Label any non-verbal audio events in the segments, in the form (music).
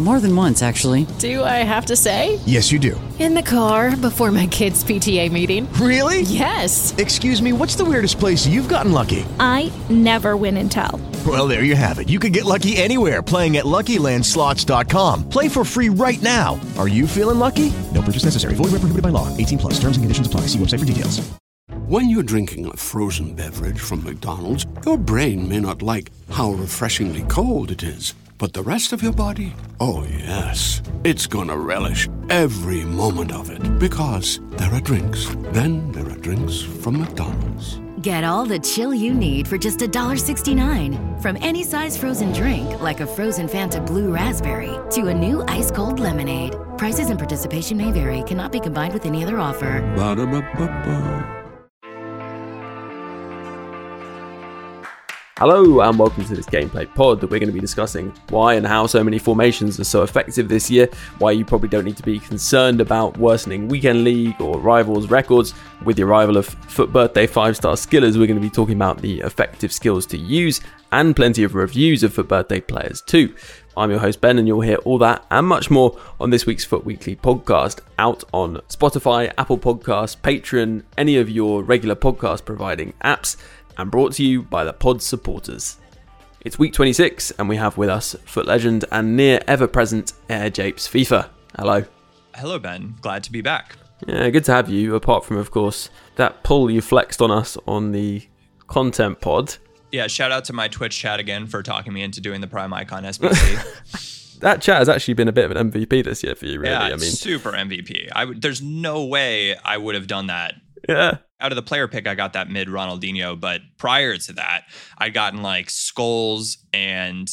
More than once, actually. Do I have to say? Yes, you do. In the car before my kids' PTA meeting. Really? Yes. Excuse me, what's the weirdest place you've gotten lucky? I never win and tell. Well, there you have it. You can get lucky anywhere playing at LuckyLandSlots.com. Play for free right now. Are you feeling lucky? No purchase necessary. Void where prohibited by law. 18 plus. Terms and conditions apply. See website for details. When you're drinking a frozen beverage from McDonald's, your brain may not like how refreshingly cold it is. But the rest of your body? Oh, yes. It's gonna relish every moment of it. Because there are drinks. Then there are drinks from McDonald's. Get all the chill you need for just $1.69. From any size frozen drink, like a frozen Fanta Blue Raspberry, to a new ice cold lemonade. Prices and participation may vary, cannot be combined with any other offer. Ba-da-ba-ba-ba. Hello and welcome to this gameplay pod that we're going to be discussing why and how so many formations are so effective this year, why you probably don't need to be concerned about worsening weekend league or rivals records. With the arrival of FUT Birthday 5 star skillers, we're going to be talking about the effective skills to use and plenty of reviews of FUT Birthday players too. I'm your host Ben and you'll hear all that and much more on this week's FUT Weekly podcast out on Spotify, Apple Podcasts, Patreon, any of your regular podcast providing apps and brought to you by the pod supporters. It's week 26, and we have with us FUT legend and near ever present AirJapes FIFA. Hello. Hello, Ben. Glad to be back. Yeah, good to have you, apart from, of course, that pull you flexed on us on the content pod. Yeah, shout out to my Twitch chat again for talking me into doing the Prime Icon SBC. (laughs) That chat has actually been a bit of an MVP this year for you, really. yeah, I mean, super MVP. I would, there's no way I would have done that. yeah. Out of the player pick, I got that mid Ronaldinho, but prior to that, I'd gotten like Scholes and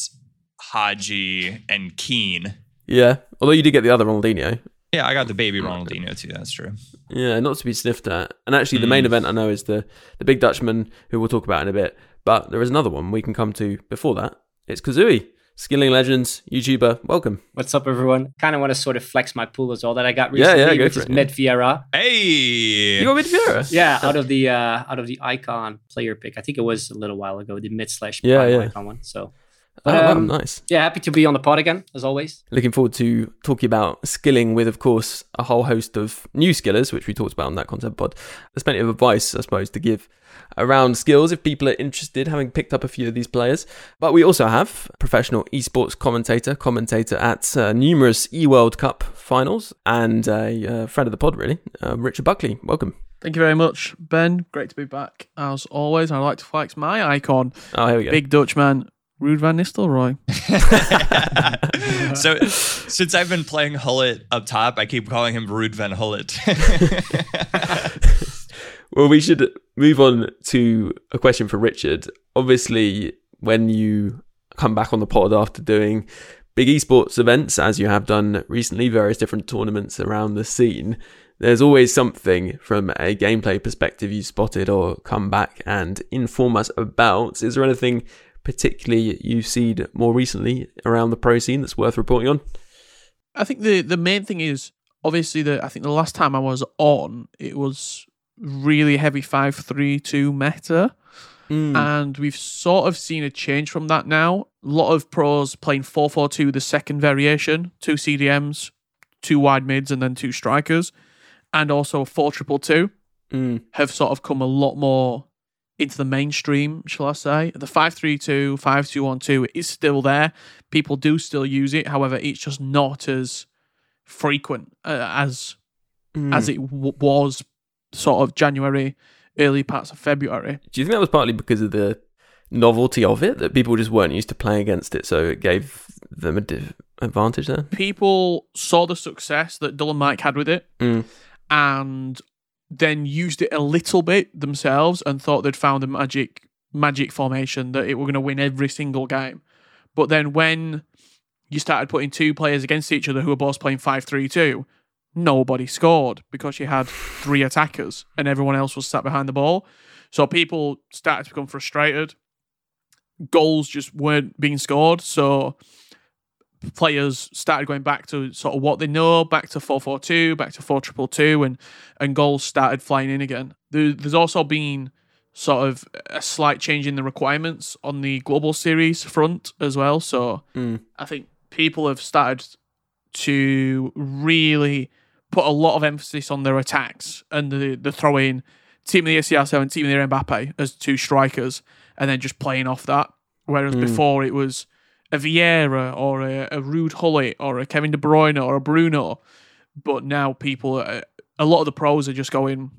Hagi and Keane. Yeah. Although you did get the other Ronaldinho. Yeah, I got the baby Ronaldinho too. That's true. Yeah, not to be sniffed at. And actually, the main mm. event I know is the the big Dutchman, who we'll talk about in a bit. But there is another one we can come to before that. It's Kazooie, skilling legends, YouTuber. Welcome. What's up, everyone? Kind of want to sort of flex my pool as well that I got recently, yeah, yeah, go which for is it, yeah. Med Vieira. Hey, You got mid Vieira? Yeah, out of the uh, out of the icon player pick. I think it was a little while ago, the mid slash Yeah, prime yeah. icon one. So, Oh, wow, um, nice. yeah, happy to be on the pod again as always. Looking forward to talking about skilling with, of course, a whole host of new skillers, which we talked about on that content pod. There's plenty of advice, I suppose, to give around skills if people are interested, having picked up a few of these players. But we also have professional esports commentator, commentator at uh, numerous E World Cup finals, and a uh, friend of the pod, really, um, Richard Buckley. Welcome. Thank you very much, Ben. Great to be back as always. I'd like to flex my icon, Oh, here we go. Big Dutchman, Ruud Van Nistelrooy. (laughs) so since I've been playing Gullit up top, I keep calling him Ruud Van Gullit. (laughs) Well, we should move on to a question for Richard. Obviously, when you come back on the pod after doing big esports events, as you have done recently, various different tournaments around the scene, there's always something from a gameplay perspective you spotted or come back and inform us about. Is there anything particularly you've seen more recently around the pro scene that's worth reporting on? I think the the main thing is obviously the I think the last time I was on, it was really heavy five three two meta. And we've sort of seen a change from that now. A lot of pros playing 4 4 2, the second variation, two CDMs, two wide mids, and then two strikers, and also 4 triple 2. Mm. have sort of come a lot more into the mainstream, shall I say. The 532, 5212 is still there. People do still use it. However, it's just not as frequent uh, as Mm. as it w- was sort of January, early parts of February. Do you think that was partly because of the novelty of it that people just weren't used to playing against it, so it gave them a div- advantage there? People saw the success that Dull and Mike had with it Mm. and then used it a little bit themselves and thought they'd found a magic magic formation that it were going to win every single game. But then when you started putting two players against each other who were both playing 5-3-2, nobody scored because you had three attackers and everyone else was sat behind the ball. So people started to become frustrated. Goals just weren't being scored, so players started going back to sort of what they know, back to 442, back to 4222, and, and goals started flying in again. There, there's also been sort of a slight change in the requirements on the global series front as well. So Mm. I think people have started to really put a lot of emphasis on their attacks and the, the throw in team of the ACR7, team of the Mbappe as two strikers, and then just playing off that. Whereas Mm. before it was a Vieira or a, a Ruud Gullit or a Kevin De Bruyne or a Bruno. But now people, uh, a lot of the pros are just going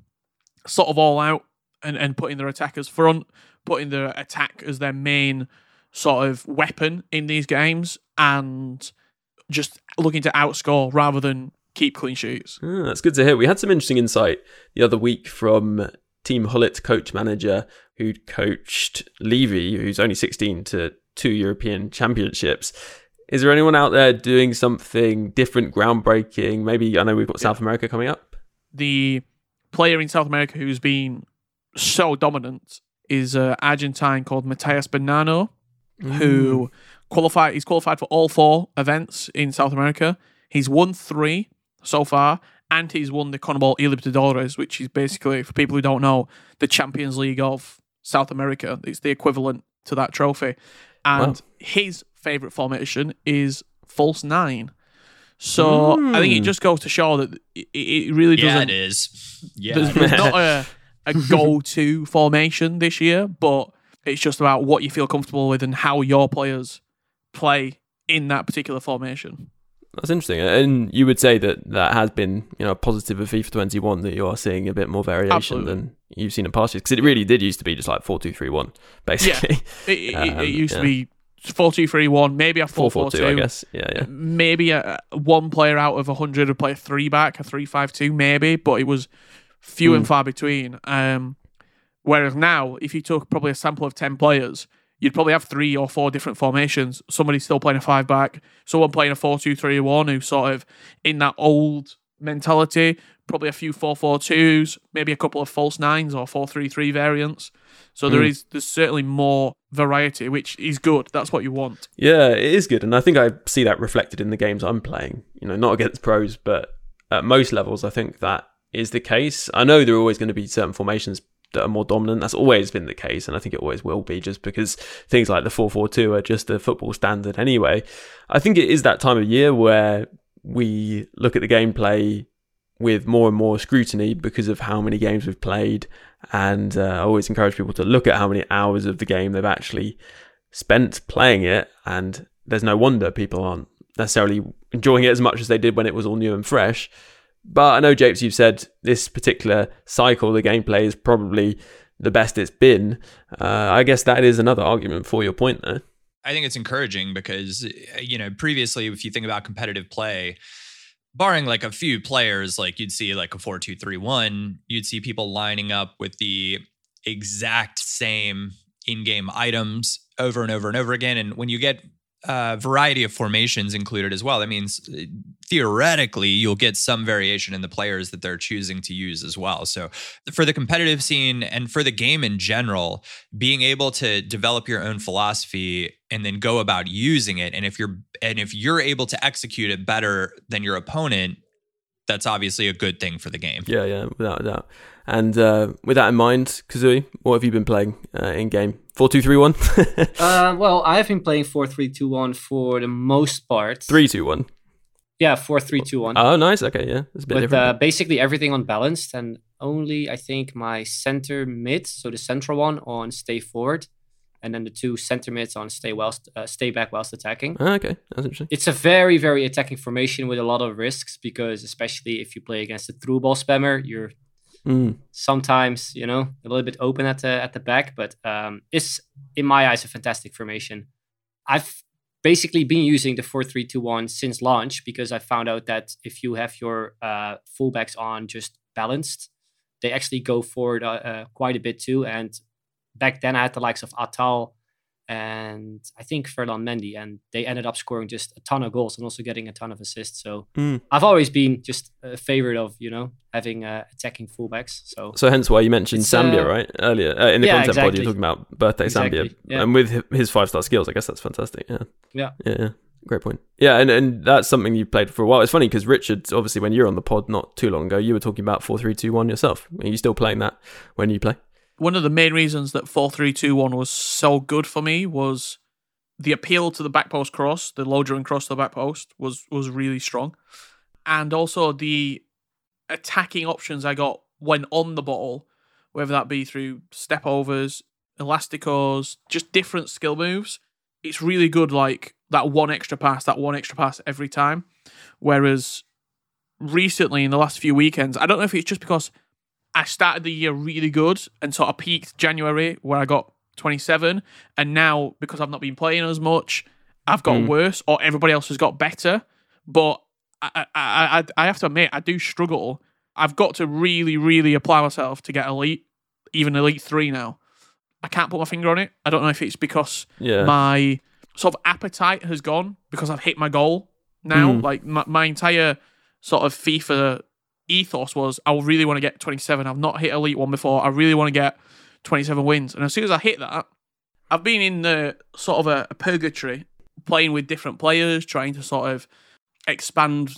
sort of all out and, and putting their attackers front, putting their attack as their main sort of weapon in these games, and just looking to outscore rather than keep clean sheets. Ah, that's good to hear. We had some interesting insight the other week from Team Hullet coach manager who coached Levy, who's only 16, to two European championships. Is there anyone out there doing something different, groundbreaking? Maybe, I know we've got South America coming up. The player in South America who's been so dominant is an Argentine called Matias Benano, who qualified. He's qualified for all four events in South America. He's won three so far, and he's won the Conmebol Libertadores, which is basically, for people who don't know, the Champions League of South America. It's the equivalent to that trophy. And Wow. his favorite formation is false nine. So I think it Mm. just goes to show that it, it really Yeah, doesn't. it is. Yeah. There's, there's not a, (laughs) a go-to formation this year, but it's just about what you feel comfortable with and how your players play in that particular formation. That's interesting. And you would say that that has been, you know, a positive of FIFA 21 that you are seeing a bit more variation Absolutely. than you've seen in past years. Because it really did used to be just like 4 2 3 1, (laughs) basically. Yeah, it, Um, it used yeah. to be four two three one, maybe a four 4 four 4 two. 2, I guess. Yeah, yeah. Maybe a, one player out of hundred would play a three back, a three five two, maybe, but it was few and Mm. far between. Um, whereas now, if you took probably a sample of ten players, you'd probably have three or four different formations. Somebody still playing a five back, someone playing a four two three one, who's sort of in that old mentality. Probably a few four four twos, maybe a couple of false nines or four three three variants. So there Mm. is there's certainly more variety, which is good. That's what you want. Yeah, it is good, and I think I see that reflected in the games I'm playing. You know, not against pros, but at most levels, I think that is the case. I know there are always going to be certain formations that are more dominant. That's always been the case, and I think it always will be, just because things like the four-four-two are just the football standard anyway. I think it is that time of year where we look at the gameplay with more and more scrutiny because of how many games we've played. And uh, I always encourage people to look at how many hours of the game they've actually spent playing it. And there's no wonder people aren't necessarily enjoying it as much as they did when it was all new and fresh. But I know, Japes, you've said this particular cycle, the gameplay is probably the best it's been. Uh, I guess that is another argument for your point there. I think it's encouraging because you know previously if you think about competitive play barring like a few players like you'd see like a 4231 you'd see people lining up with the exact same in-game items over and over and over again and when you get a variety of formations included as well that means uh, theoretically you'll get some variation in the players that they're choosing to use as well so for the competitive scene and for the game in general being able to develop your own philosophy and then go about using it and if you're and if you're able to execute it better than your opponent that's obviously a good thing for the game Yeah, yeah, without a doubt. And uh, with that in mind, Kazooie, what have you been playing uh, in game? Four two three one. (laughs) uh, well, I've been playing four three two one for the most part. Three two one. Yeah, four three two one. Oh, nice. Okay, yeah, it's a bit With different. uh, basically everything unbalanced and only I think my center mid, so the central one on stay forward, and then the two center mids on stay whilst uh, stay back whilst attacking. Ah, okay, that's interesting. It's a very very attacking formation with a lot of risks because especially if you play against a through ball spammer, you're Mm. sometimes you know a little bit open at the at the back, but um, it's in my eyes a fantastic formation. I've basically been using the four three two one since launch because I found out that if you have your uh, fullbacks on just balanced, they actually go forward uh, uh, quite a bit too. And back then I had the likes of Atal and I think Ferland Mendy, and they ended up scoring just a ton of goals and also getting a ton of assists. So Mm. I've always been just a favorite of you know having uh, attacking fullbacks. So So hence why you mentioned It's, Zambia, uh, right? Earlier uh, in the yeah, concept pod, you're talking about birthday Exactly, Zambia, yeah. and with his five star skills, I guess that's fantastic. Yeah, yeah. yeah, yeah. Great point. Yeah, and, and that's something you played for a while. It's funny because Richard, obviously, when you were on the pod not too long ago, you were talking about four three two one yourself. Are you still playing that when you play? One of the main reasons that four three two one was so good for me was the appeal to the back post cross, the low and cross to the back post was was really strong, and also the attacking options I got when on the ball, whether that be through step overs, elasticos, just different skill moves. It's really good, like that one extra pass, that one extra pass every time. Whereas recently, in the last few weekends, I don't know if it's just because I started the year really good and sort of peaked January where I got 27, and now because I've not been playing as much, I've got Mm. worse, or everybody else has got better. But I, I, I, I have to admit, I do struggle. I've got to really, really apply myself to get elite, even elite three now. I can't put my finger on it. I don't know if it's because Yeah. my sort of appetite has gone because I've hit my goal now. Mm. Like my, my entire sort of FIFA ethos was I really want to get 27. I've not hit elite one before. I really want to get 27 wins. And as soon as I hit that, I've been in the sort of a, a purgatory, playing with different players, trying to sort of expand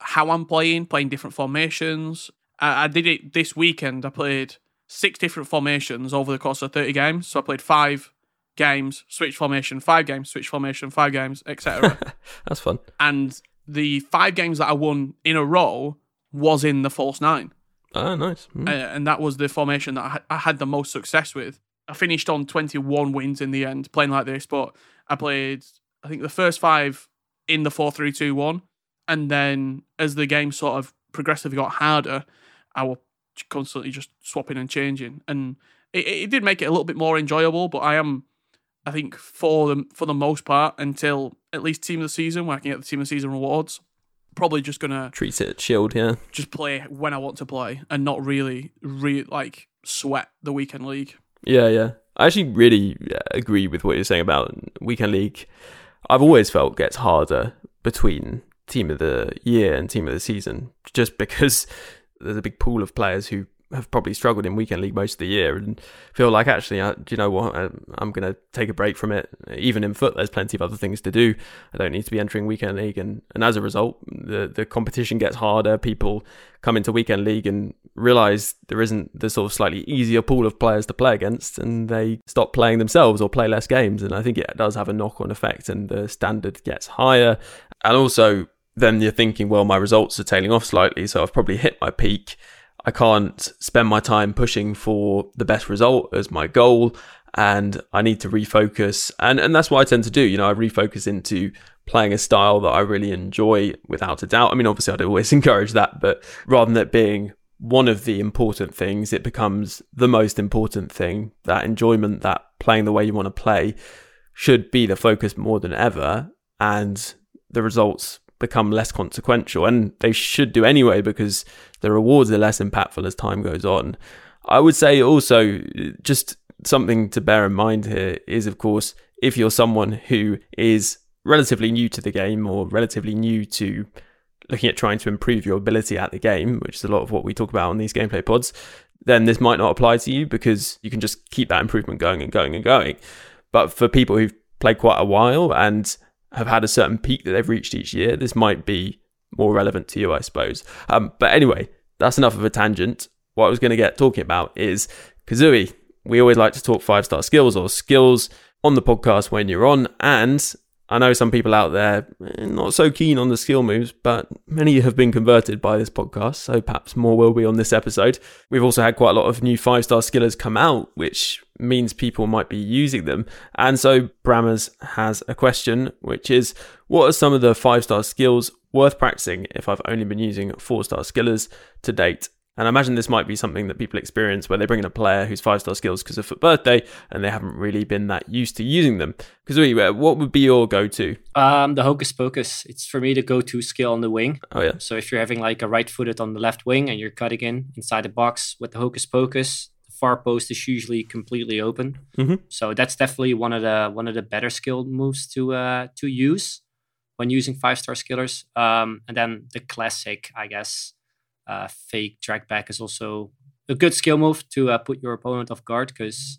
how I'm playing, playing different formations. I, I did it this weekend. I played six different formations over the course of 30 games. So I played five games, switch formation, five games, switch formation, five games, etc. (laughs) That's fun. and the five games that I won in a row was in the false nine. Oh, nice. Mm. Uh, and that was the formation that I, ha- I had the most success with. I finished on 21 wins in the end playing like this, but I played, I think, the first five in the 4 3 2 1. And then as the game sort of progressively got harder, I was constantly just swapping and changing. And it, it did make it a little bit more enjoyable, but I am, I think, for the, for the most part, until at least team of the season, where I can get the team of the season rewards, probably just to treat it chilled, yeah. just play when I want to play and not really, re- like sweat the weekend league. Yeah, yeah. I actually really uh, agree with what you're saying about weekend league. I've always felt gets harder between team of the year and team of the season, just because there's a big pool of players who have probably struggled in weekend league most of the year and feel like actually, uh, do you know what? I, I'm going to take a break from it. Even in FUT, there's plenty of other things to do. I don't need to be entering weekend league, and, and as a result, the the competition gets harder. People come into weekend league and realize there isn't the sort of slightly easier pool of players to play against, and they stop playing themselves or play less games. And I think it does have a knock on effect, and the standard gets higher. And also, then you're thinking, well, my results are tailing off slightly, so I've probably hit my peak. I can't spend my time pushing for the best result as my goal, and I need to refocus. And and that's what I tend to do. You know, I refocus into playing a style that I really enjoy without a doubt. I mean, obviously, I'd always (laughs) encourage that, but rather than it being one of the important things, it becomes the most important thing. That enjoyment, that playing the way you want to play, should be the focus more than ever, and the results become less consequential, and they should do anyway because the rewards are less impactful as time goes on. I would say also just something to bear in mind here is, of course, if you're someone who is relatively new to the game or relatively new to looking at trying to improve your ability at the game, which is a lot of what we talk about on these gameplay pods, then this might not apply to you because you can just keep that improvement going and going and going. But for people who've played quite a while and have had a certain peak that they've reached each year, this might be more relevant to you, I suppose. Um, but anyway, that's enough of a tangent. What I was going to get talking about is Kazooie. We always like to talk five star skills or skills on the podcast when you're on. And I know some people out there eh, not so keen on the skill moves, but many have been converted by this podcast, so perhaps more will be on this episode. We've also had quite a lot of new five star skillers come out, which means people might be using them. And so Brammers has a question, which is what are some of the five star skills worth practicing if I've only been using four star skillers to date? And I imagine this might be something that people experience where they bring in a player who's five star skills because of a birthday and they haven't really been that used to using them. Because what would be your go to? Um, the Hocus Pocus. It's for me the go to skill on the wing. Oh, yeah. So if you're having like a right footed on the left wing and you're cutting in inside the box with the Hocus Pocus, the far post is usually completely open. Mhm. So that's definitely one of the one of the better skill moves to uh, to use when using five star skillers. Um, and then the classic, I guess, uh, fake drag back is also a good skill move to uh, put your opponent off guard because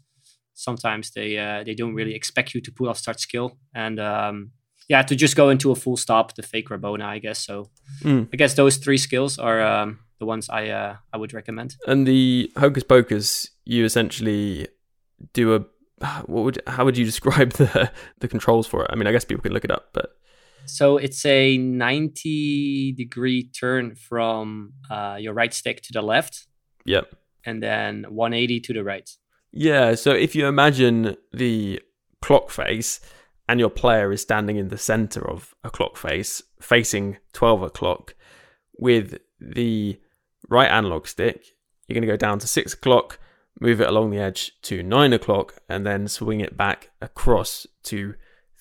sometimes they uh, they don't really expect you to pull off start skill and um, yeah to just go into a full stop the fake Rabona I guess so Mm. I guess those three skills are um, the ones I uh, I would recommend. And the Hocus Pocus, you essentially do a what would how would you (laughs) describe the the controls for it? I mean, I guess people can look it up, but So it's a 90 degree turn from uh, your right stick to the left yep. and then 180 to the right. Yeah, so if you imagine the clock face and your player is standing in the center of a clock face facing 12 o'clock with the right analog stick, you're going to go down to 6 o'clock, move it along the edge to 9 o'clock, and then swing it back across to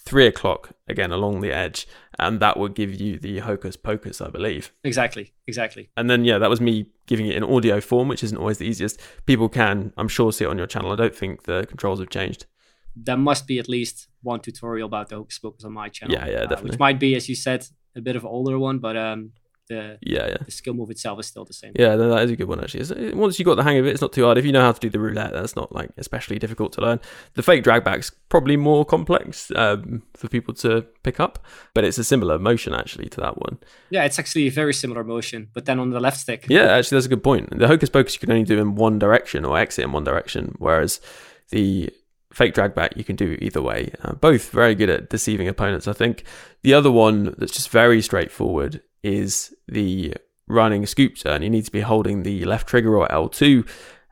3 o'clock again along the edge. And that would give you the hocus pocus, I believe. Exactly, exactly. And then, yeah, that was me giving it in audio form, which isn't always the easiest. People can, I'm sure, see it on your channel. I don't think the controls have changed. There must be at least one tutorial about the Hocus Pocus on my channel. Yeah, yeah, uh, definitely. which might be, as you said, a bit of an older one, but um, the Yeah, yeah. the skill move itself is still the same. Yeah, that is a good one actually. It's- Once you got the hang of it, it's not too hard. If you know how to do the roulette, that's not like especially difficult to learn. The fake dragback's probably more complex um, for people to pick up, but it's a similar motion actually to that one. Yeah, it's actually a very similar motion, but then on the left stick. Yeah, actually, that's a good point. The hocus pocus you can only do in one direction or exit in one direction, whereas the fake drag back you can do either way. Uh, both very good at deceiving opponents, I think. The other one that's just very straightforward is the running scoop turn. You need to be holding the left trigger or L2.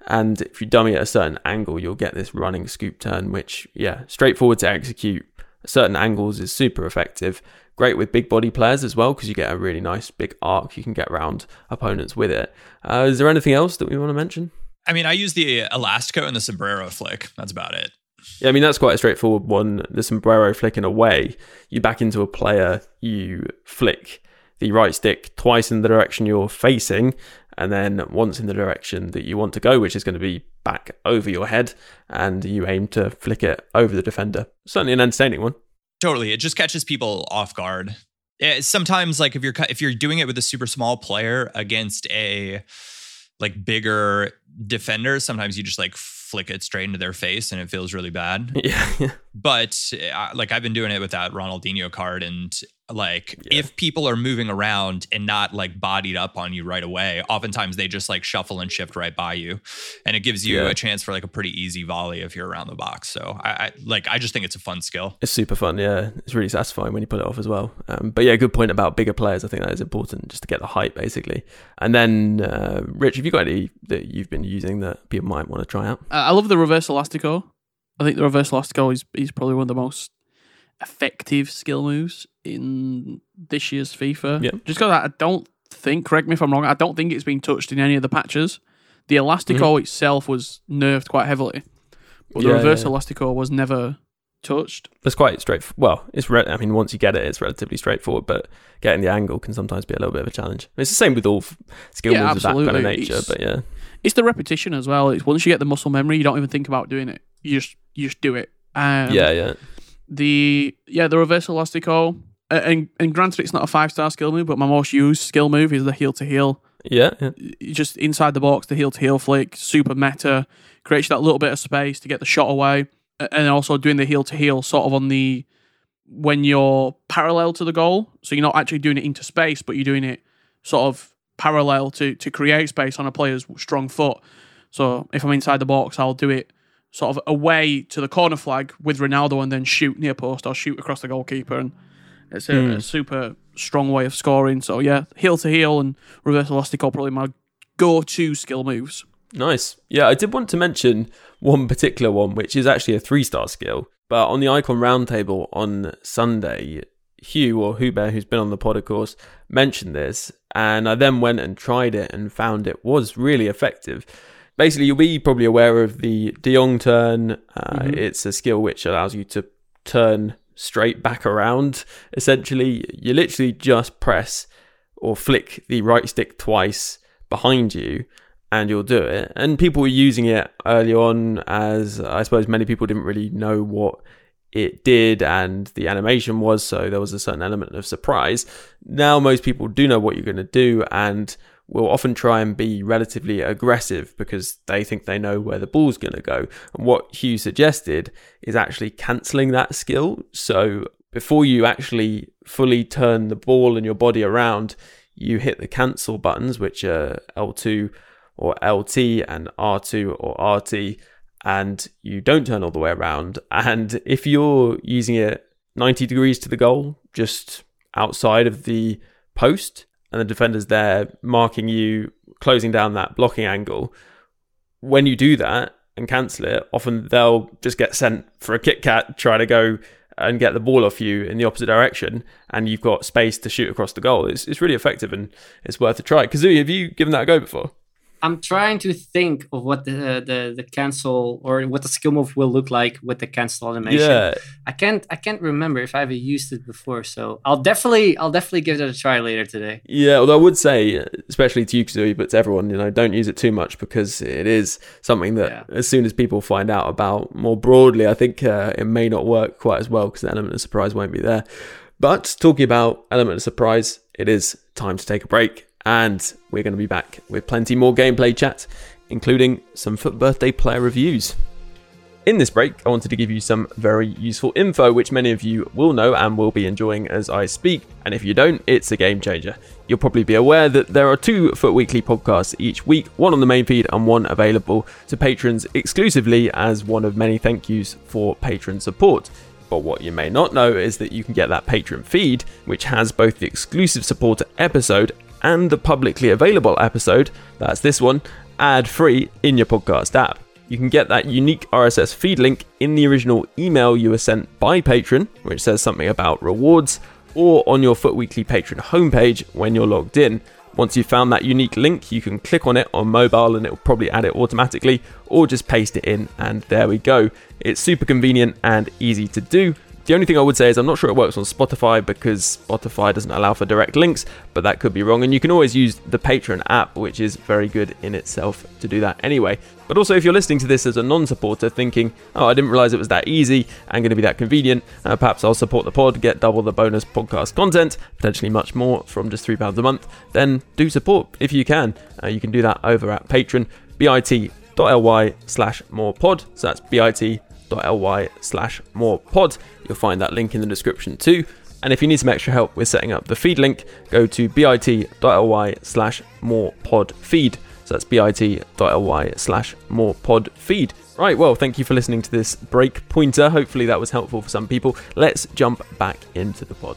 And if you dummy at a certain angle, you'll get this running scoop turn, which, yeah, straightforward to execute. Certain angles is super effective. Great with big body players as well, because you get a really nice big arc you can get around opponents with it. Uh, is there anything else that we want to mention? I mean, I use the Elastico and the sombrero flick. That's about it. Yeah, I mean that's quite a straightforward one. The sombrero flicking away, you back into a player, you flick the right stick twice in the direction you're facing, and then once in the direction that you want to go, which is going to be back over your head, and you aim to flick it over the defender. Certainly an entertaining one. Totally, it just catches people off guard. Yeah, sometimes, like if you're if you're doing it with a super small player against a like bigger defender, sometimes you just like flick it straight into their face, and it feels really bad. (laughs) Yeah, But uh, like I've been doing it with that Ronaldinho card, and like if people are moving around and not like bodied up on you right away, oftentimes they just like shuffle and shift right by you, and it gives you Yeah. a chance for like a pretty easy volley if you're around the box. So I, I like I just think it's a fun skill. It's super fun, yeah. It's really satisfying when you pull it off as well. Um, but yeah, good point about bigger players. I think that is important just to get the height, basically. And then, uh, Rich, have you got any that you've been using that people might want to try out? Uh, I love the reverse elastico. I think the reverse elastico is is probably one of the most effective skill moves in this year's FIFA. Yeah. Just because I don't think, correct me if I'm wrong, I don't think it's been touched in any of the patches. The elastico itself was nerfed quite heavily, but the Mm-hmm. Yeah, reverse yeah. elastico was never touched. It's quite straight. Well, it's re- I mean, once you get it, it's relatively straightforward. But getting the angle can sometimes be a little bit of a challenge. It's the same with all f- skill moves of that kind of nature. It's- But yeah, It's the repetition as well. It's once you get the muscle memory, you don't even think about doing it. You just you just do it. Um, yeah, yeah, the yeah the reverse elastico and and granted it's not a five star skill move but my most used skill move is the heel to heel yeah, yeah. just inside the box the heel to heel flick super meta creates that little bit of space to get the shot away and also doing the heel to heel sort of on the when you're parallel to the goal so you're not actually doing it into space but you're doing it sort of parallel to to create space on a player's strong foot so if i'm inside the box i'll do it sort of away to the corner flag with Ronaldo and then shoot near post or shoot across the goalkeeper. And it's a, Mm. a super strong way of scoring. So yeah, heel to heel and reverse elastic are probably my go-to skill moves. Nice. Yeah, I did want to mention one particular one, which is actually a three star skill. But on the Icon Roundtable on Sunday, Hugh or Hubert, who's been on the pod, of course, mentioned this. And I then went and tried it and found it was really effective. Basically, you'll be probably aware of the De Jong turn. Uh, Mhm. It's a skill which allows you to turn straight back around. Essentially, you literally just press or flick the right stick twice behind you and you'll do it. And people were using it early on as I suppose many people didn't really know what it did and the animation was, so there was a certain element of surprise. Now most people do know what you're going to do and will often try and be relatively aggressive because they think they know where the ball's going to go. And what Hugh suggested is actually cancelling that skill. So before you actually fully turn the ball and your body around, you hit the cancel buttons, which are L2 or LT and R2 or RT, and you don't turn all the way around. And if you're using it 90 degrees to the goal, just outside of the post, and the defender's there marking you, closing down that blocking angle, when you do that and cancel it, often they'll just get sent for a Kit Kat, try to go and get the ball off you in the opposite direction, and you've got space to shoot across the goal. It's, it's really effective and it's worth a try. Kazooie, have you given that a go before? I'm trying to think of what the, the the cancel or what the skill move will look like with the cancel animation. Yeah. I can't I can't remember if I ever used it before, so I'll definitely I'll definitely give it a try later today. Yeah, although I would say, especially to you, Kazooie, but to everyone, you know, don't use it too much because it is something that as soon as people find out about more broadly, I think uh, it may not work quite as well because the element of surprise won't be there. But talking about element of surprise, it is time to take a break, and we're going to be back with plenty more gameplay chat, including some FUT Birthday player reviews. In this break, I wanted to give you some very useful info, which many of you will know and will be enjoying as I speak. And if you don't, it's a game changer. You'll probably be aware that there are two FUT Weekly podcasts each week, one on the main feed and one available to patrons exclusively as one of many thank yous for patron support. But what you may not know is that you can get that patron feed, which has both the exclusive supporter episode and the publicly available episode, that's this one, ad free in your podcast app. You can get that unique RSS feed link in the original email you were sent by Patreon, which says something about rewards, or on your FUT Weekly Patreon homepage when you're logged in. Once you've found that unique link, you can click on it on mobile and it will probably add it automatically, or just paste it in, and there we go. It's super convenient and easy to do. The only thing I would say is I'm not sure it works on Spotify because Spotify doesn't allow for direct links, but that could be wrong. And you can always use the Patreon app, which is very good in itself to do that anyway. But also, if you're listening to this as a non supporter thinking, oh, I didn't realize it was that easy and going to be that convenient, uh, perhaps I'll support the pod, get double the bonus podcast content, potentially much more from just £3 a month, then do support if you can. Uh, you can do that over at Patreon, bit.ly slash more pod. So that's bit.ly slash more pod. You'll find that link in the description too. And if you need some extra help with setting up the feed link, go to bit.ly slash more pod feed. So that's bit.ly slash more pod feed. Right, well, thank you for listening to this break pointer. Hopefully that was helpful for some people. Let's jump back into the pod.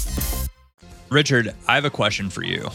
Richard, I have a question for you.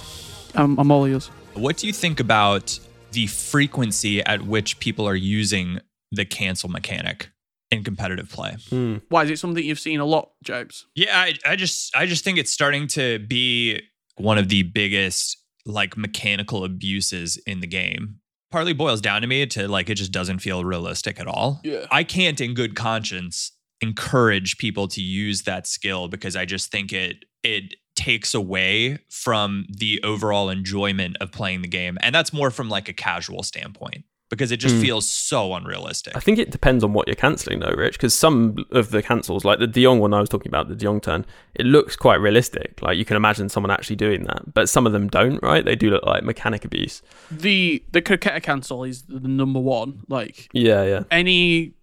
I'm, I'm all ears. What do you think about the frequency at which people are using the cancel mechanic in competitive play? Hmm. Why is it something you've seen a lot, Japes? Yeah, I, I just I just think it's starting to be one of the biggest like mechanical abuses in the game. Partly boils down to me to like it just doesn't feel realistic at all. Yeah. I can't in good conscience encourage people to use that skill because I just think it it takes away from the overall enjoyment of playing the game. And that's more from like a casual standpoint. because it just Mm. feels so unrealistic. I think it depends on what you're cancelling, though, Rich, because some of the cancels, like the De Jong one I was talking about, the De Jong turn, it looks quite realistic. Like you can imagine someone actually doing that, but some of them don't, right? They do look like mechanic abuse. The the Croqueta cancel is the number one. Like Yeah, yeah. any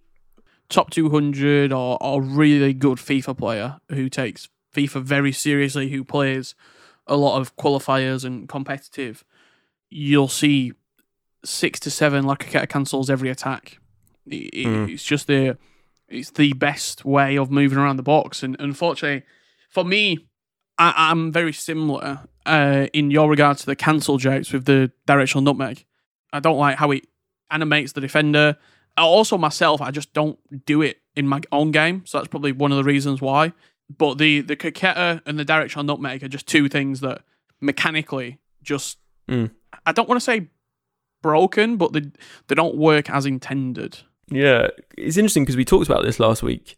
top 200 or, or really good FIFA player who takes FIFA very seriously, who plays a lot of qualifiers and competitive, you'll see six to seven La Croqueta cancels every attack. It- Mm. It's just the it's the best way of moving around the box. And unfortunately, for me, I, I'm very similar uh, in your regard to the cancel jokes with the directional nutmeg. I don't like how it animates the defender. Also, myself, I just don't do it in my own game, so that's probably one of the reasons why. But the the croqueta and the directional nutmeg are just two things that mechanically just Mm. I don't want to say broken, but they they don't work as intended. Yeah, it's interesting because we talked about this last week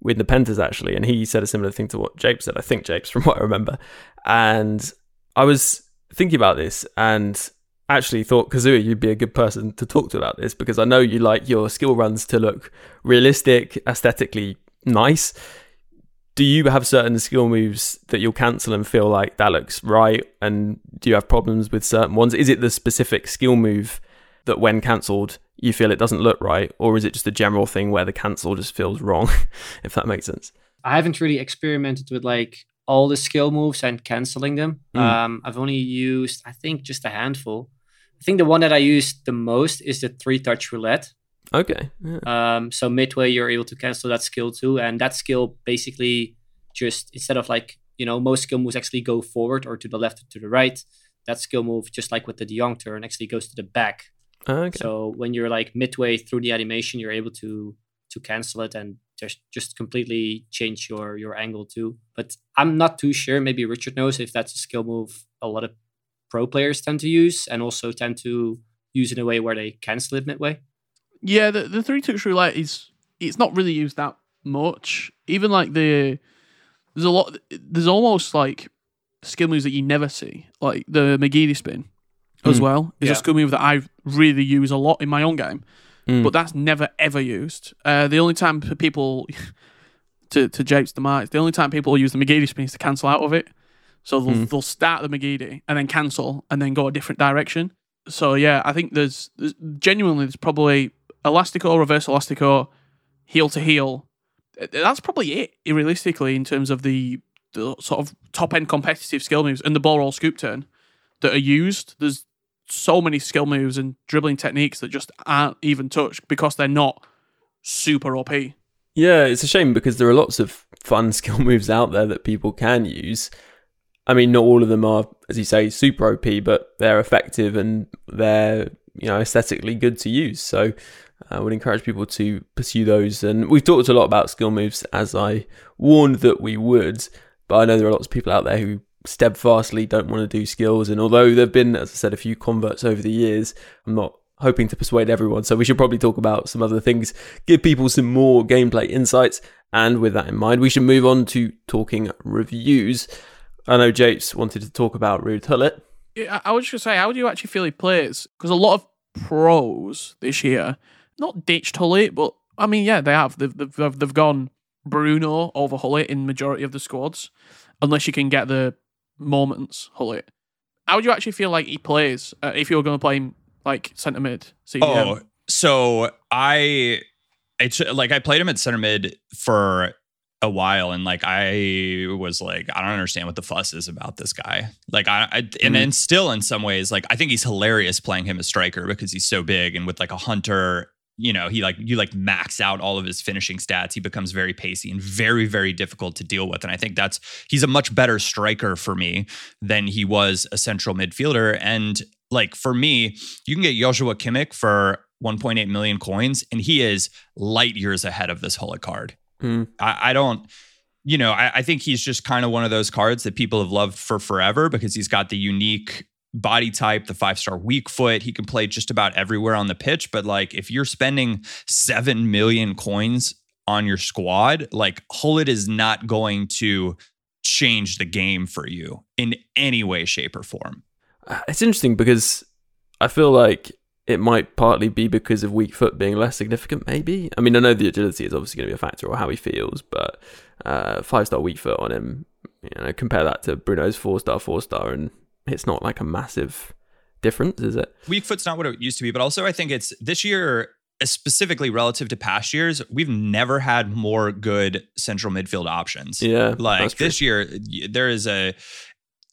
with the Nepenthez actually, and he said a similar thing to what Japes said. I think Japes, (laughs) from what I remember, and I was thinking about this and actually thought Kazooie, you'd be a good person to talk to about this because I know you like your skill runs to look realistic, aesthetically nice. Do you have certain skill moves that you'll cancel and feel like that looks right? And do you have problems with certain ones? Is it the specific skill move that when cancelled you feel it doesn't look right, or is it just a general thing where the cancel just feels wrong? (laughs) if that makes sense. I haven't really experimented with like all the skill moves and canceling them. Mm. Um, I've only used, I think, just a handful. I think the one that I used the most is the three touch roulette. Okay. Yeah. Um, so midway, you're able to cancel that skill too, and that skill basically just instead of like you know most skill moves actually go forward or to the left or to the right. That skill move, just like with the De Jong turn, actually goes to the back. Okay. So when you're like midway through the animation, you're able to to cancel it and just just completely change your your angle too. But I'm not too sure. Maybe Richard knows if that's a skill move a lot of pro players tend to use and also tend to use in a way where they cancel it midway. Yeah, the the three touch roulette is it's not really used that much. Even like the there's a lot. There's almost like skill moves that you never see, like the McGeady spin as Mm. well. Is Yeah. a skill move that I really use a lot in my own game, Mm. but that's never ever used. Uh, the only time people (laughs) to to Japes' demise, the only time people use the McGeady spin is to cancel out of it. So they'll, Mm. they'll start the McGeady and then cancel and then go a different direction. So yeah, I think there's, there's genuinely there's probably elastico, reverse elastico, heel to heel. That's probably it, realistically, in terms of the, the sort of top end competitive skill moves and the ball roll scoop turn that are used. There's so many skill moves and dribbling techniques that just aren't even touched because they're not super OP. Yeah, it's a shame because there are lots of fun (laughs) skill moves out there that people can use. I mean, not all of them are, as you say, super OP, but they're effective and they're you know aesthetically good to use. So Uh, I would encourage people to pursue those. And we've talked a lot about skill moves, as I warned that we would. But I know there are lots of people out there who steadfastly don't want to do skills. And although there've been, as I said, a few converts over the years, I'm not hoping to persuade everyone. So we should probably talk about some other things, give people some more gameplay insights. And with that in mind, we should move on to talking reviews. I know Japes wanted to talk about Ruud Gullit. Yeah, I was just gonna say, how do you actually feel he plays? Because a lot of pros this year not ditched Gullit, but I mean, yeah, they have. They've they've, they've gone Bruno over Gullit in majority of the squads, unless you can get the moments Gullit. How would you actually feel like he plays uh, if you were going to play him like centre mid? CDM? Oh, so I it's like I played him at center mid for a while and like I was like I don't understand what the fuss is about this guy. Like I, I and then still in some ways like I think he's hilarious playing him as striker because he's so big and with like a hunter you know, he like you like max out all of his finishing stats. He becomes very pacey and very, very difficult to deal with. And I think that's he's a much better striker for me than he was a central midfielder. And like for me, you can get Joshua Kimmich for 1.8 million coins, and he is light years ahead of this Gullit card. Mm. I, I don't, you know, I, I think he's just kind of one of those cards that people have loved for forever because he's got the unique body type, the five star weak foot. He can play just about everywhere on the pitch. But like, if you're spending seven million coins on your squad, like Gullit is not going to change the game for you in any way, shape, or form. Uh, It's interesting because I feel like it might partly be because of weak foot being less significant, maybe. I mean, I know the agility is obviously going to be a factor or how he feels, but uh, five star weak foot on him, you know, compare that to Bruno's four star, four star, and it's not like a massive difference, is it? Weak foot's not what it used to be, but also I think it's this year, uh, specifically relative to past years, we've never had more good central midfield options. Yeah, like this year, there is a.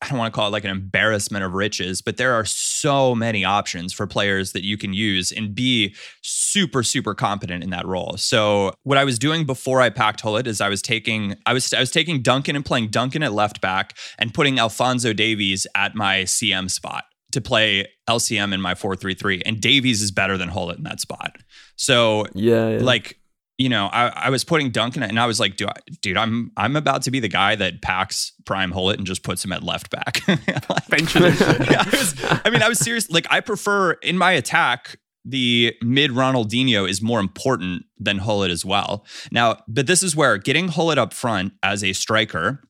I don't want to call it like an embarrassment of riches, but there are so many options for players that you can use and be super, super competent in that role. So what I was doing before I packed Gullit is I was taking I was I was taking Duncan and playing Duncan at left back and putting Alphonso Davies at my CM spot to play LCM in my 4-3-3. And Davies is better than Gullit in that spot. So yeah, yeah. like you know, I, I was putting Duncan and I was like, dude, dude, I'm I'm about to be the guy that packs Prime Gullit and just puts him at left back. (laughs) Eventually. (laughs) yeah, I, was, I mean, I was serious. Like, I prefer in my attack, the mid Ronaldinho is more important than Gullit as well. Now, but this is where getting Gullit up front as a striker,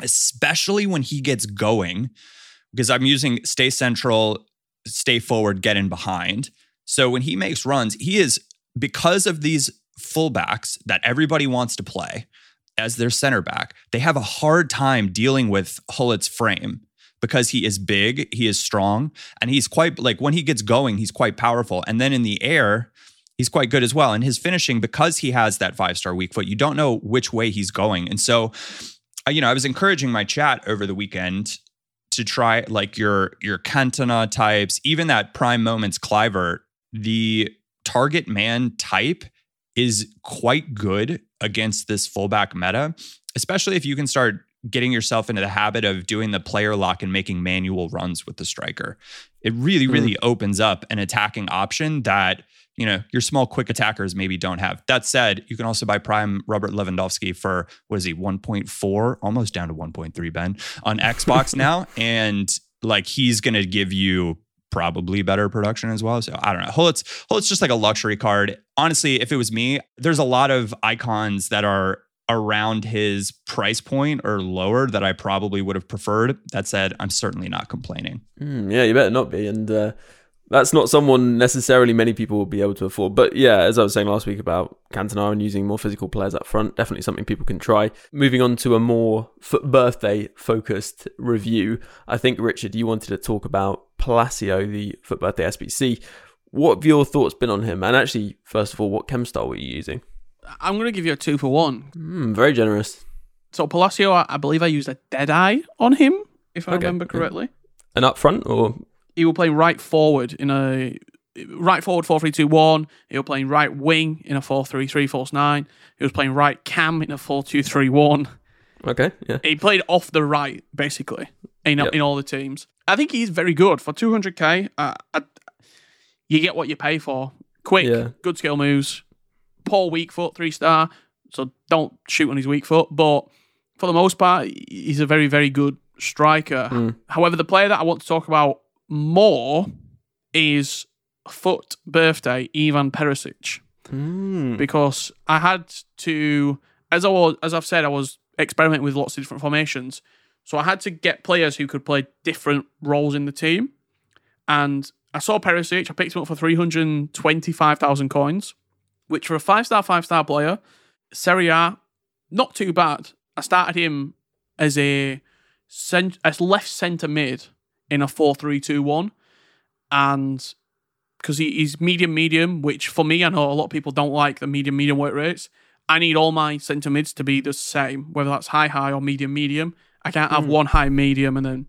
especially when he gets going, because I'm using stay central, stay forward, get in behind. So when he makes runs, he is because of these fullbacks that everybody wants to play as their center back, they have a hard time dealing with Gullit's frame because he is big, he is strong, and he's quite like when he gets going, he's quite powerful. And then in the air, he's quite good as well. And his finishing, because he has that five star weak foot, you don't know which way he's going. And so, uh, you know, I was encouraging my chat over the weekend to try like your your Cantona types, even that prime moments Kluivert, the target man type is quite good against this fullback meta, especially if you can start getting yourself into the habit of doing the player lock and making manual runs with the striker. It really, really mm. opens up an attacking option that you know your small quick attackers maybe don't have. That said, you can also buy Prime Robert Lewandowski for what is he 1.4, almost down to 1.3 Ben on Xbox (laughs) now, and like he's going to give you probably better production as well. So I don't know. Gullit's Gullit's just like a luxury card. Honestly, if it was me, there's a lot of icons that are around his price point or lower that I probably would have preferred. That said, I'm certainly not complaining. Mm, yeah, you better not be. And uh, that's not someone necessarily many people will be able to afford. But yeah, as I was saying last week about Cantona and using more physical players up front, definitely something people can try. Moving on to a more birthday focused review, I think, Richard, you wanted to talk about Palacio, the FUT birthday SBC. What have your thoughts been on him? And actually, first of all, what chem style were you using? I'm going to give you a two for one. Mm, very generous. So Palacio, I believe I used a dead eye on him, if I okay. remember correctly. And up front, or he will play right forward in a right forward four three two one. He was playing right wing in a four three three false nine. He was playing right cam in a four two three one. Okay, yeah. He played off the right basically in yep. in all the teams. I think he's very good for two hundred k. Uh, you get what you pay for. Quick, yeah. good skill moves. Poor weak foot, three star. So don't shoot on his weak foot. But for the most part, he's a very very good striker. Mm. However, the player that I want to talk about more is FUT birthday Ivan Perisic mm. because I had to as I was as I've said I was experimenting with lots of different formations so I had to get players who could play different roles in the team and I saw Perisic I picked him up for 325,000 coins which for a 5 star 5 star player Serie A not too bad I started him as a cent- as left centre mid in a 4 3 2 1. And because he, he's medium medium, which for me, I know a lot of people don't like the medium medium work rates. I need all my centre mids to be the same, whether that's high high or medium medium. I can't have mm. one high medium and then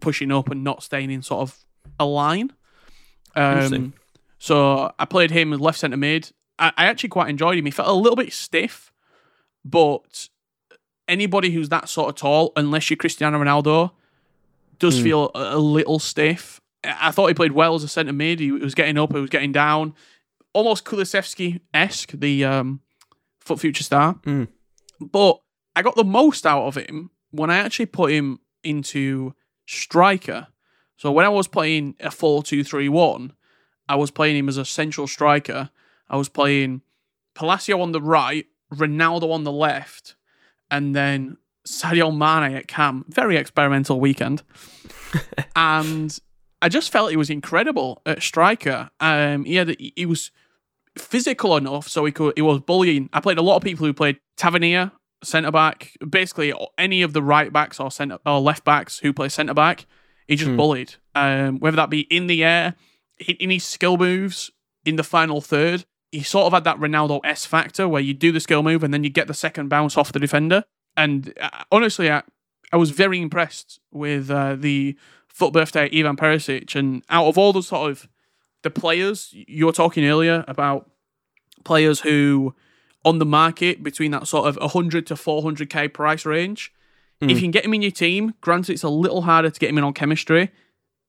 pushing up and not staying in sort of a line. Um, so I played him as left centre mid. I, I actually quite enjoyed him. He felt a little bit stiff, but anybody who's that sort of tall, unless you're Cristiano Ronaldo, does mm. feel a, a, little stiff. I thought he played well as a centre mid. He was getting up, he was getting down, almost Kulusevski esque, the um, FUT future star. Mm. But I got the most out of him when I actually put him into striker. So when I was playing a 4 2 3 1, I was playing him as a central striker. I was playing Palacio on the right, Ronaldo on the left, and then Sadio Mane at Cam. Very experimental weekend. (laughs) and I just felt he was incredible at striker. Um, he had he was physical enough so he could he was bullying. I played a lot of people who played Tavernier centre back, basically any of the right backs or centre or left backs who play centre back. He just Hmm. bullied, um, whether that be in the air, in his skill moves in the final third. He sort of had that Ronaldo S factor where you do the skill move and then you get the second bounce off the defender. And uh, honestly, I, I was very impressed with uh, the FUT birthday Ivan Perisic. And out of all the sort of the players you were talking earlier about players who on the market between that sort of 100 to 400k price range, Mm. if you can get him in your team, granted it's a little harder to get him in on chemistry.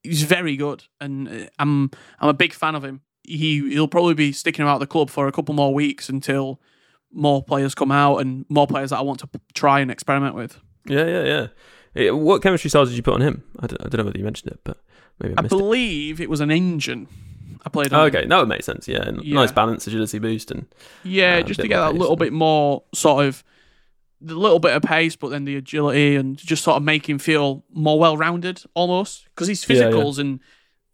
He's very good, and uh, I'm I'm a big fan of him. He he'll probably be sticking around the club for a couple more weeks until more players come out and more players that I want to try and experiment with. Yeah, yeah, yeah. What chemistry styles did you put on him? I don't, I don't know whether you mentioned it, but maybe I I missed it. believe it was an engine. I played. Oh, on. okay, that would make sense. Yeah, and Yeah. nice balance, agility boost, and Yeah, uh, just to get that little bit more sort of the little bit of pace, but then the agility and just sort of make him feel more well rounded almost because his Yeah, yeah. physicals and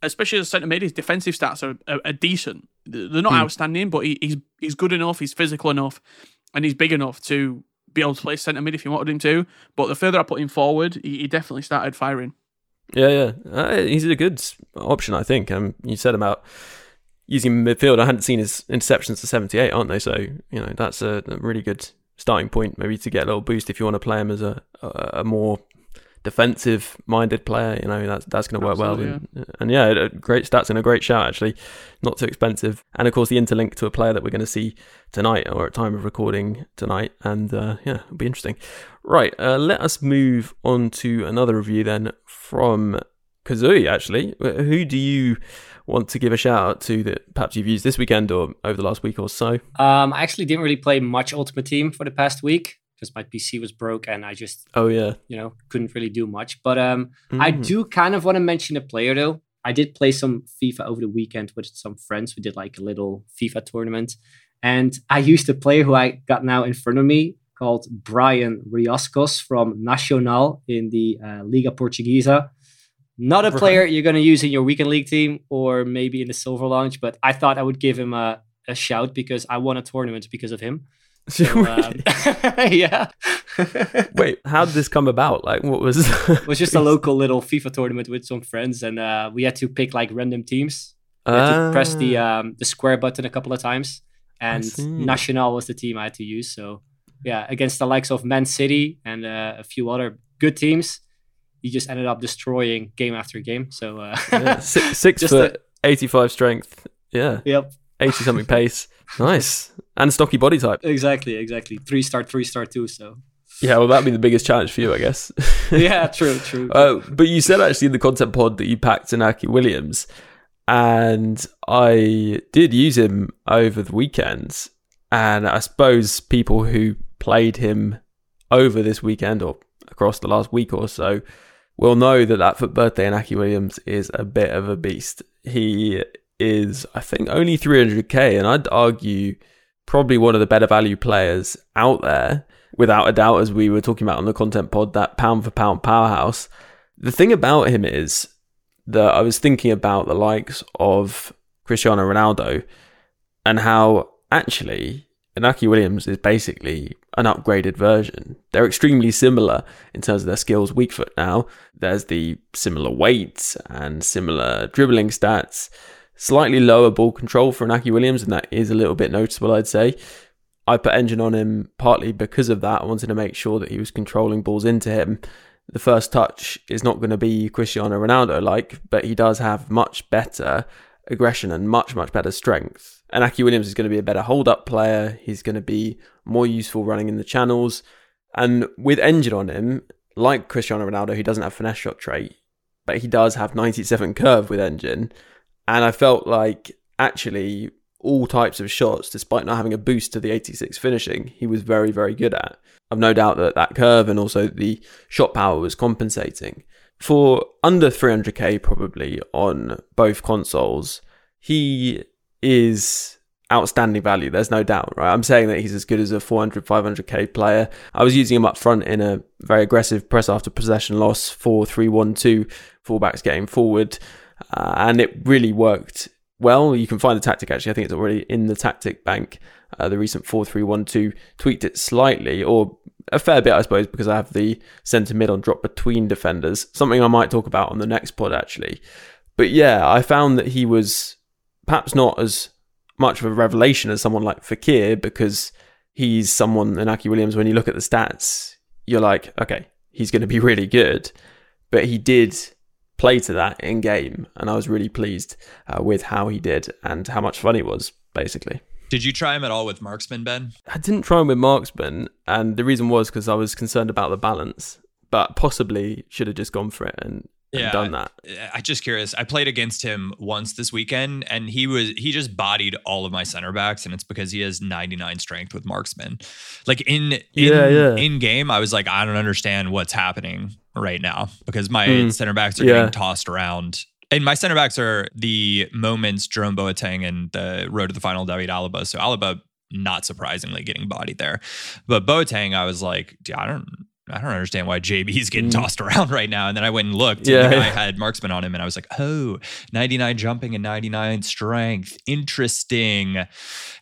especially as centre mid, his defensive stats are, are, are decent. They're not Hmm. outstanding, but he, he's he's good enough, he's physical enough, and he's big enough to be able to play centre mid if you wanted him to. But the further I put him forward, he, he definitely started firing. Yeah, yeah. Uh, he's a good option, I think. Um, you said about using midfield. I hadn't seen his interceptions to 78, aren't they? So, you know, that's a, a really good starting point, maybe to get a little boost if you want to play him as a, a, a more defensive minded player. You know, that's, that's going to work well. Absolutely, And, and yeah, a great stats and a great shout, actually. Not too expensive. And of course, the interlink to a player that we're going to see tonight or at time of recording tonight. And uh, yeah, it'll be interesting. Right, uh, let us move on to another review then from Kazooie, actually. Who do you want to give a shout out to that perhaps you've used this weekend or over the last week or so? Um, I actually didn't really play much Ultimate Team for the past week because my PC was broke and I just, Oh, yeah. you know, couldn't really do much. But um, I Mhm. do kind of want to mention a player though. I did play some FIFA over the weekend with some friends. We did like a little FIFA tournament, and I used a player who I got now in front of me called Brayan Riascos from Nacional in the uh, Liga Portuguesa. Not a player you're going to use in your weekend league team or maybe in the silver launch, but I thought I would give him a, a shout because I won a tournament because of him. So, um, (laughs) yeah. (laughs) Wait, how did this come about? Like, what was. (laughs) it was just a local little FIFA tournament with some friends, and uh, we had to pick like random teams. We had to press the Ah. um, the square button a couple of times, and see. Nacional was the team I had to use. So yeah, against the likes of Man City and uh, a few other good teams, he just ended up destroying game after game. So uh, yeah, six, six foot, a- 85 strength. Yeah. Yep. 80 something pace. Nice. And stocky body type. exactly, exactly. Three star, three star two. So Yeah, well, that'd be the biggest challenge for you, I guess. (laughs) yeah, true, true. Uh, but you said actually in the content pod that you packed Inaki Williams, and I did use him over the weekends. And I suppose people who played him over this weekend or across the last week or so will know that that FUT birthday Inaki Williams is a bit of a beast. He is, I think, only 300k, and I'd argue probably one of the better value players out there, without a doubt, as we were talking about on the content pod, that pound for pound powerhouse. The thing about him is that I was thinking about the likes of Cristiano Ronaldo and how actually Inaki Williams is basically an upgraded version. They're extremely similar in terms of their skills. Weak foot now. There's the similar weight and similar dribbling stats. Slightly lower ball control for Inaki Williams, and that is a little bit noticeable, I'd say. I put engine on him partly because of that. I wanted to make sure that he was controlling balls into him. The first touch is not going to be Cristiano Ronaldo like, but he does have much better aggression and much, much better strength. Inaki Williams is going to be a better hold up player. He's going to be more useful running in the channels. And with engine on him, like Cristiano Ronaldo, he doesn't have finesse shot trait, but he does have 97 curve with engine. And I felt like actually all types of shots, despite not having a boost to the 86 finishing, he was very, very good at. I've no doubt that that curve and also the shot power was compensating. For under 300k, probably on both consoles, he is outstanding value. There's no doubt, right? I'm saying that he's as good as a 400, 500k player. I was using him up front in a very aggressive press after possession loss, 4 3 1 2, fullbacks getting forward. Uh, and it really worked well. You can find the tactic actually. I think it's already in the tactic bank. Uh, the recent four three one two tweaked it slightly, or a fair bit, I suppose, because I have the centre mid on drop between defenders. Something I might talk about on the next pod actually. But yeah, I found that he was perhaps not as much of a revelation as someone like Fekir because he's someone Inaki Williams. When you look at the stats, you're like, okay, he's going to be (laughs) really good. But he did play to that in game, and I was really pleased uh, with how he did and how much fun he was, basically. Did you try him at all with marksman, Ben? I didn't try him with marksman, and the reason was because I was concerned about the balance, but possibly should have just gone for it and, and Yeah, done that. I just curious. I played against him once this weekend, and he was he just bodied all of my center backs, and it's because he has 99 strength with marksman. Like in in, Yeah, yeah. in game, I was like, I don't understand what's happening right now because my Mm. center backs are Yeah. getting tossed around. And my center backs are the moments Jerome Boateng and the road to the final David Alaba. So Alaba, not surprisingly, getting bodied there, but Boateng, I was like, "Dude, I don't. I don't understand why JB's getting Mm. tossed around right now. And then I went and looked, Yeah. and the guy had marksman on him, and I was like, oh, 99 jumping and 99 strength. Interesting.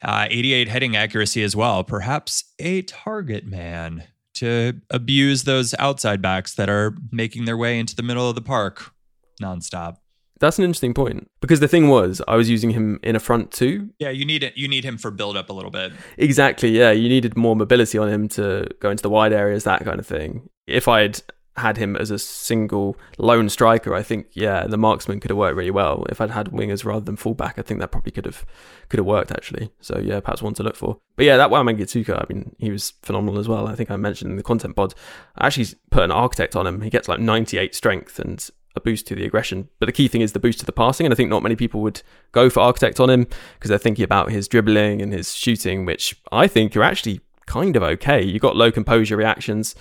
Uh, 88 heading accuracy as well. Perhaps a target man to abuse those outside backs that are making their way into the middle of the park nonstop. That's an interesting point because the thing was, I was using him in a front two. Yeah, you need it. You need him for build up a little bit. Exactly, yeah. You needed more mobility on him to go into the wide areas, that kind of thing. If I'd had him as a single lone striker, I think, yeah, the marksman could have worked really well. If I'd had wingers rather than fullback, I think that probably could have could have worked actually. So yeah, perhaps one to look for. But yeah, that Wamangituka, I mean, he was phenomenal as well. I think I mentioned in the content pod. I actually put an architect on him. He gets like 98 strength and a boost to the aggression. But the key thing is the boost to the passing, and I think not many people would go for architect on him because they're thinking about his dribbling and his shooting, which I think are actually kind of okay. You got low composure reactions,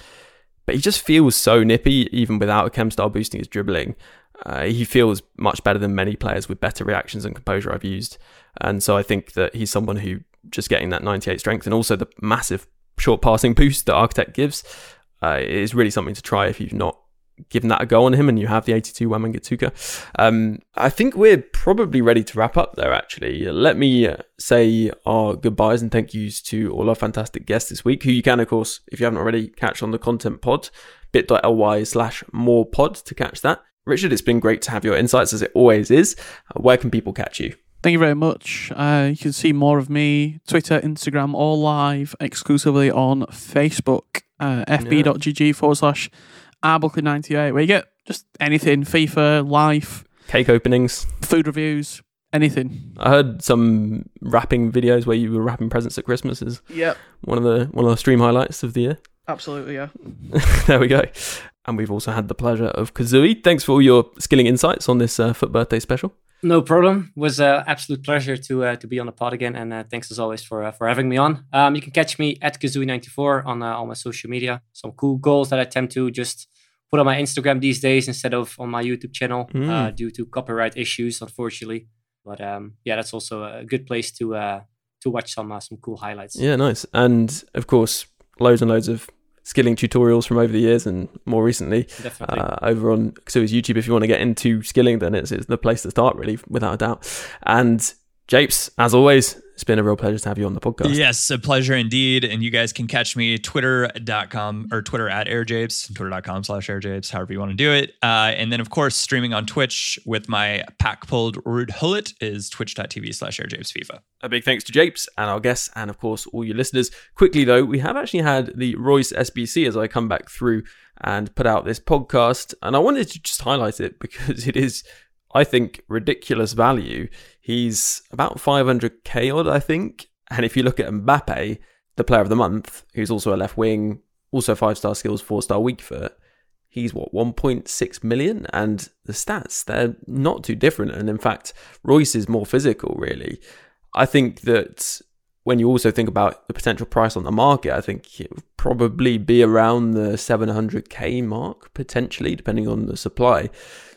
but he just feels so nippy even without a chem style boosting his dribbling. Uh, he feels much better than many players with better reactions and composure I've used, and so I think that he's someone who just getting that 98 strength and also the massive short passing (laughs) boost that Architect gives uh, is really something to try if you've not given that a go on him and you have the 82 Wamangituka. Um, I think we're probably ready to wrap up there, actually. Let me uh, say our goodbyes and thank yous to all our fantastic guests this week, who you can, of course, if you haven't already, catch on the content pod, bit.ly slash more pod to catch that. Richard, it's been great to have your insights as it always is. Uh, where can people catch you? Thank you very much. Uh, you can see more of me, Twitter, Instagram, all live exclusively on Facebook, uh, fb.gg forward slash Arbooker98, where you get just anything FIFA, life, Cake openings, food reviews, anything. I heard some wrapping videos where you were wrapping presents at Christmas is Yep. one of the one of the stream highlights of the year. Absolutely, yeah. (laughs) there we go. And we've also had the pleasure of Kazooie. Thanks for all your skilling insights on this uh, FUT birthday special. No problem. It was an absolute pleasure to uh, to be on the pod again, and uh, thanks as always for uh, for having me on. Um, you can catch me at Kazooie94 on uh, all my social media. Some cool goals that I tend to just put on my Instagram these days instead of on my YouTube channel uh, Mm. due to copyright issues, unfortunately. But um, yeah, that's also a good place to uh, to watch some uh, some cool highlights. Yeah, nice. And of course, loads and loads of skilling tutorials from over the years and more recently uh, over on Kazooie's YouTube. If you want to get into skilling, then it's, it's the place to start, really, without a doubt. And Japes, as always, it's been a real pleasure to have you on the podcast. Yes, a pleasure indeed. And you guys can catch me twitter.com or Twitter at airjapes, twitter.com slash airjapes, however you want to do it. Uh, and then, of course, streaming on Twitch with my pack pulled Ruud Gullit is twitch.tv slash airjapes FIFA. A big thanks to Japes and our guests, and of course, all your listeners. Quickly, though, we have actually had the Reus SBC as I come back through and put out this podcast. And I wanted to just highlight it (laughs) because it is, I think, ridiculous value. He's about 500k odd, I think. And if you look at Mbappe, the player of the month, who's also a left wing, also five star skills, four star weak foot, he's what 1.6 million? And the stats they're not too different. And in fact Reus is more physical really. I think that when you also think about the potential price on the market i think it would probably be around the 700k mark potentially depending on the supply.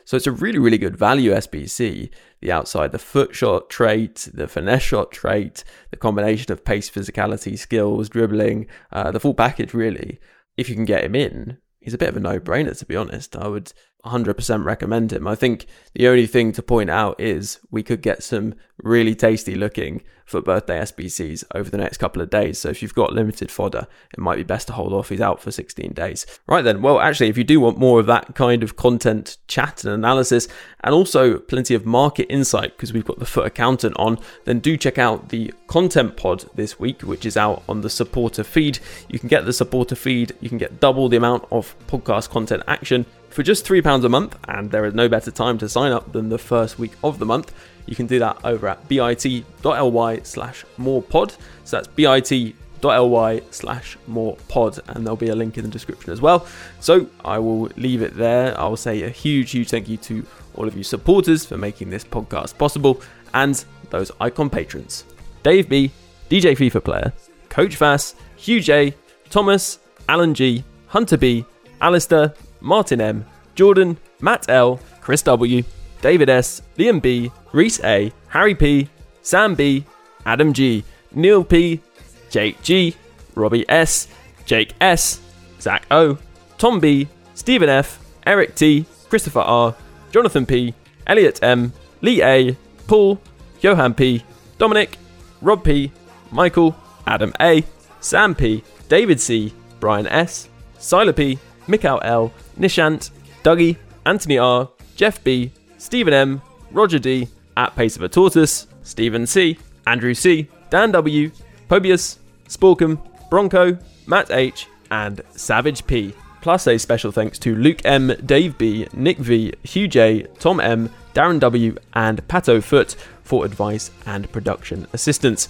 So it's a really really good value sbc the outside the foot shot trait the finesse shot trait the combination of pace physicality skills dribbling uh, the full package really. If you can get him in he's a bit of a no-brainer to be honest. I would 100% recommend him. I think the only thing to point out is we could get some really tasty looking for birthday SBCs over the next couple of days. So if you've got limited fodder, it might be best to hold off. He's out for 16 days. Right then, well, actually, if you do want more of that kind of content, chat, and analysis, and also plenty of market insight, because we've got the FUT Accountant on, then do check out the content pod this week, which is out on the supporter feed. You can get the supporter feed, you can get double the amount of podcast content action for just £3 a month, and there is no better time to sign up than the first week of the month. You can do that over at bit.ly slash more pod. So that's bit.ly slash more pod, and there'll be a link in the description as well. So I will leave it there. I will say a huge, huge thank you to all of you supporters for making this podcast possible, and those icon patrons Dave B, DJ FIFA Player, Coach Vass, Hugh J, Thomas, Alan G, Hunter B, Alistair, Martin M, Jordan, Matt L, Chris W, David S, Liam B, Reese A, Harry P, Sam B, Adam G, Neil P, Jake G, Robbie S, Jake S, Zach O, Tom B, Stephen F, Eric T, Christopher R, Jonathan P, Elliot M, Lee A, Paul, Johan P, Dominic, Rob P, Michael, Adam A, Sam P, David C, Brian S, Siler P, Mikhail L, Nishant, Dougie, Anthony R, Jeff B, Stephen M, Roger D, at Pace of a Tortoise, Stephen C, Andrew C, Dan W, Pobius, Sporkum, Bronco, Matt H, and Savage P. Plus a special thanks to Luke M, Dave B, Nick V, Hugh J, Tom M, Darren W, and Pato Foot for advice and production assistance.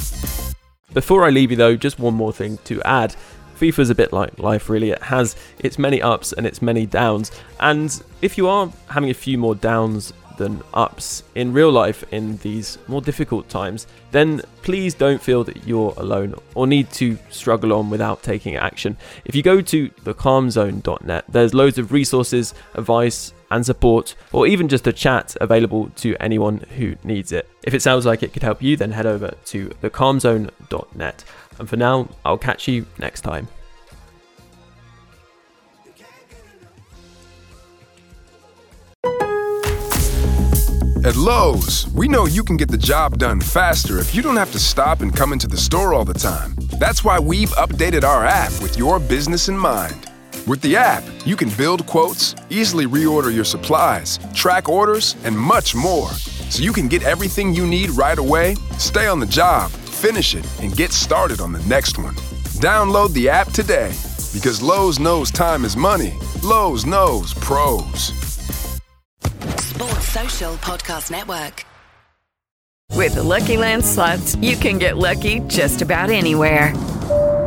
Before I leave you, though, just one more thing to add. FIFA's a bit like life, really. It has its many ups and its many downs. And if you are having a few more downs than ups in real life in these more difficult times, then please don't feel that you're alone or need to struggle on without taking action. If you go to thecalmzone.net, there's loads of resources, advice, and support, or even just a chat available to anyone who needs it. If it sounds like it could help you, then head over to thecalmzone.net. And for now, I'll catch you next time. At Lowe's, we know you can get the job done faster if you don't have to stop and come into the store all the time. That's why we've updated our app with your business in mind. With the app, you can build quotes, easily reorder your supplies, track orders, and much more. So you can get everything you need right away, stay on the job, finish it, and get started on the next one. Download the app today because Lowe's knows time is money. Lowe's knows pros. Sports Social Podcast Network. With the Lucky Land slots, you can get lucky just about anywhere.